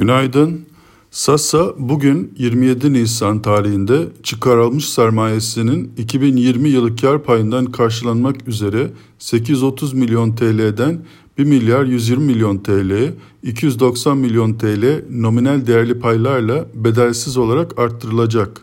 Günaydın. Sasa bugün 27 Nisan tarihinde çıkarılmış sermayesinin 2020 yılı kar payından karşılanmak üzere 830 milyon TL'den 1 milyar 120 milyon TL, 290 milyon TL nominal değerli paylarla bedelsiz olarak arttırılacak.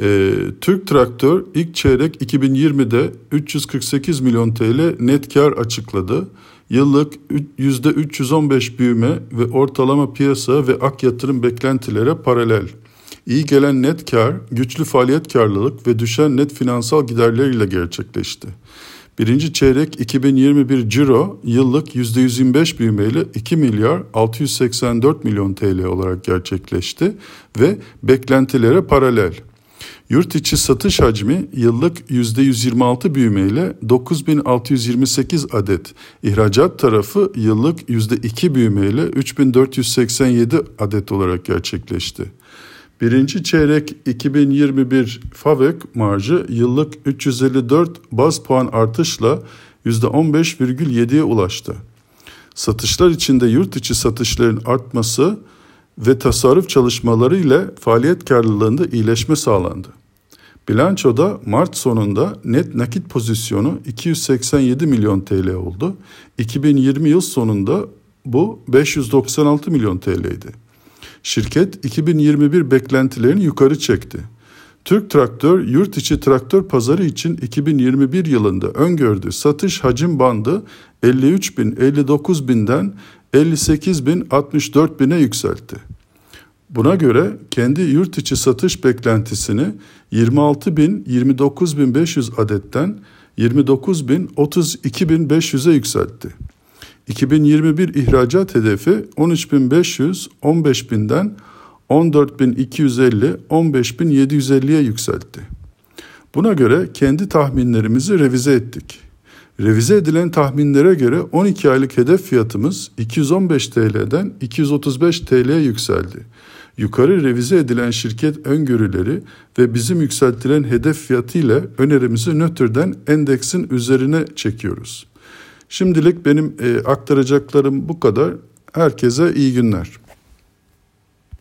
Ee, Türk Traktör ilk çeyrek 2020'de 348 milyon TL net kar açıkladı. Yıllık %315 büyüme ve ortalama piyasa ve ak yatırım beklentilere paralel. İyi gelen net kar, güçlü faaliyet karlılık ve düşen net finansal giderler ile gerçekleşti. Birinci çeyrek 2021 ciro yıllık %125 büyümeyle 2 milyar 684 milyon TL olarak gerçekleşti ve beklentilere paralel. Yurt içi satış hacmi yıllık %126 büyümeyle 9628 adet, ihracat tarafı yıllık %2 büyümeyle 3487 adet olarak gerçekleşti. Birinci çeyrek 2021 FAVÖK marjı yıllık 354 baz puan artışla %15,7'ye ulaştı. Satışlar içinde yurt içi satışların artması ve tasarruf çalışmaları ile faaliyet karlılığında iyileşme sağlandı. Bilançoda Mart sonunda net nakit pozisyonu 287 milyon TL oldu. 2020 yıl sonunda bu 596 milyon TL'ydi. Şirket 2021 beklentilerini yukarı çekti. Türk Traktör yurt içi traktör pazarı için 2021 yılında öngördüğü satış hacim bandı 53 bin 59 binden 58 bin 64 bine yükseltti. Buna göre kendi yurt içi satış beklentisini 26 bin 29 bin 500 adetten 29 bin 32 bin 500'e yükseltti. 2021 ihracat hedefi 13 bin 500 15 binden 14 bin 250 15 bin 750'ye yükseltti. Buna göre kendi tahminlerimizi revize ettik. Revize edilen tahminlere göre 12 aylık hedef fiyatımız 215 TL'den 235 TL'ye yükseldi. Yukarı revize edilen şirket öngörüleri ve bizim yükseltilen hedef fiyatı ile önerimizi nötrden endeksin üzerine çekiyoruz. Şimdilik benim e, aktaracaklarım bu kadar. Herkese iyi günler.